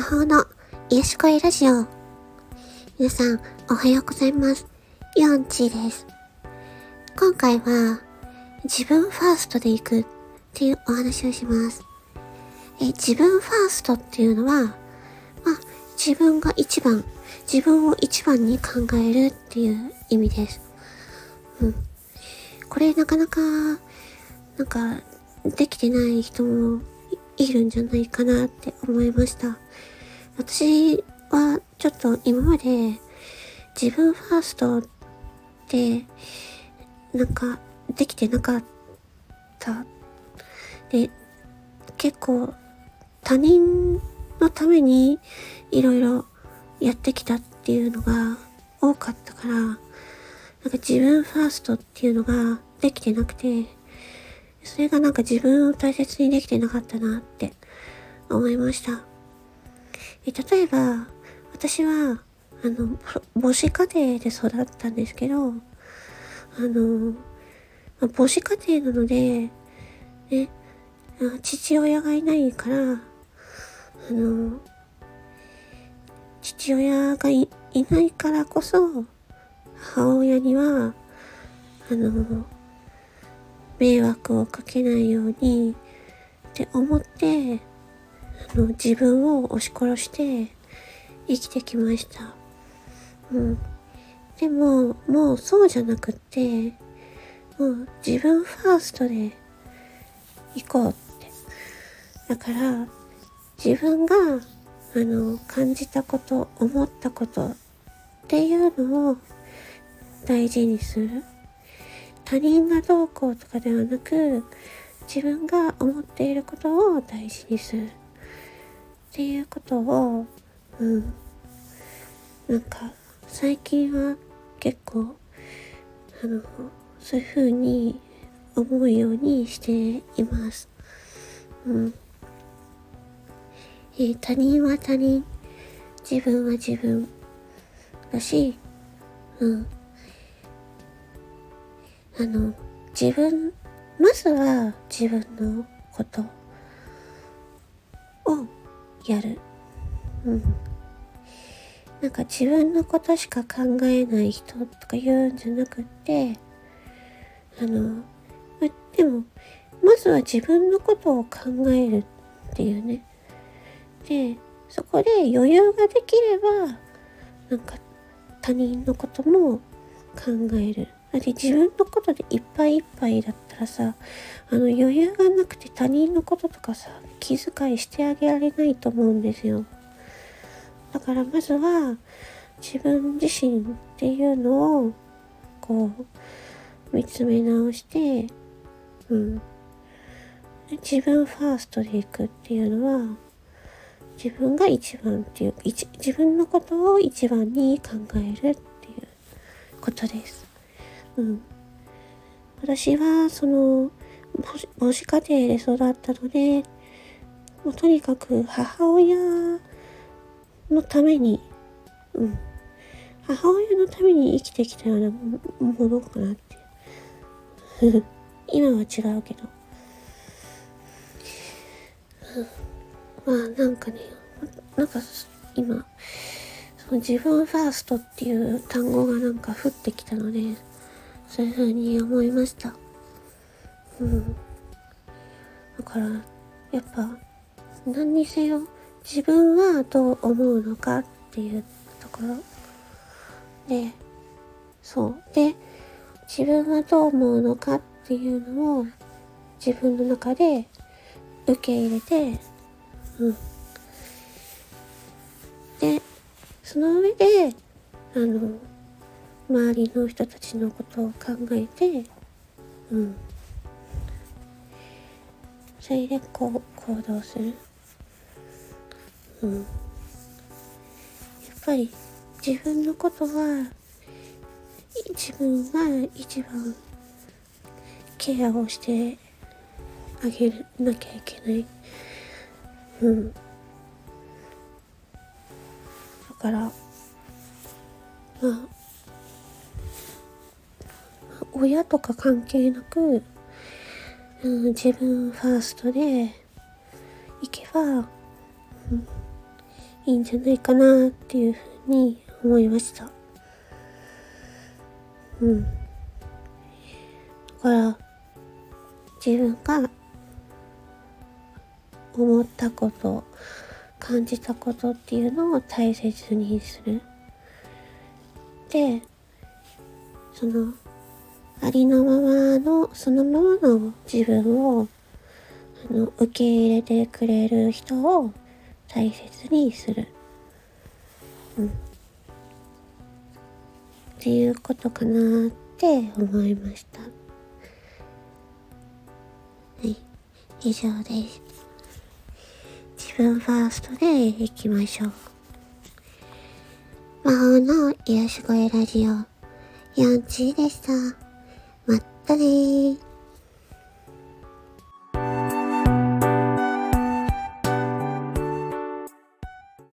魔法の癒し声ラジオ。皆さん、おはようございます。ヨンチーです。今回は、自分ファーストで行くっていうお話をします。え自分ファーストっていうのは、まあ、自分が一番、自分を一番に考えるっていう意味です。うん。これなかなか、なんか、できてない人もいるんじゃないかなって思いました。私はちょっと今まで自分ファーストってなんかできてなかった。で、結構他人のためにいろいろやってきたっていうのが多かったから、なんか自分ファーストっていうのができてなくて、それがなんか自分を大切にできてなかったなって思いました。え例えば、私は、あの、母子家庭で育ったんですけど、あの、ま母子家庭なので、ね、父親がいないから、あの、父親がいないからこそ、母親には、あの、迷惑をかけないようにって思ってあの自分を押し殺して生きてきました。うん。でも、もうそうじゃなくって、もう自分ファーストで行こうって。だから、自分が、あの、感じたこと、思ったことっていうのを大事にする。他人がどうこうとかではなく自分が思っていることを大事にするっていうことをうんなんか最近は結構あのそういう風に思うようにしています。うん。えー、他人は他人、自分は自分だし、うん。あの、自分、まずは自分のことをやる。うん。なんか自分のことしか考えない人とか言うんじゃなくって、あの、ま、でも、まずは自分のことを考えるっていうね。で、そこで余裕ができれば、なんか他人のことも考える。だって自分のことでいっぱいいっぱいだったらさ、あの余裕がなくて他人のこととかさ、気遣いしてあげられないと思うんですよ。だからまずは自分自身っていうのをこう見つめ直して、うん。自分ファーストで行くっていうのは自分が一番っていう自分のことを一番に考えるっていうことです。うん。私は、その、母子家庭で育ったので、もうとにかく母親のために、うん。母親のために生きてきたようなものかなって。今は違うけど。うんまあなんかね、なんか今、その自分ファーストっていう単語がなんか降ってきたので、そういうふうに思いました。うん。だから、やっぱ、何にせよ、自分はどう思うのかっていうところ。で、そう。で、自分はどう思うのかっていうのを、自分の中で受け入れて、うん。で、その上で、あの、周りの人たちのことを考えて、うん。それでこう行動する。うん。やっぱり自分のことは自分が一番ケアをしてあげなきゃいけない。うん。だから、まあ、親とか関係なく、うん、自分ファーストで行けば、うん、いいんじゃないかなっていうふうに思いました。うん。だから、自分が思ったこと、感じたことっていうのを大切にする。で、その、ありのままの、そのままの自分を、あの、受け入れてくれる人を大切にする。うん。っていうことかなって思いました。はい。以上です。自分ファーストでいきましょう。魔法の癒し声ラジオ、ヤンチーでした。まったねー。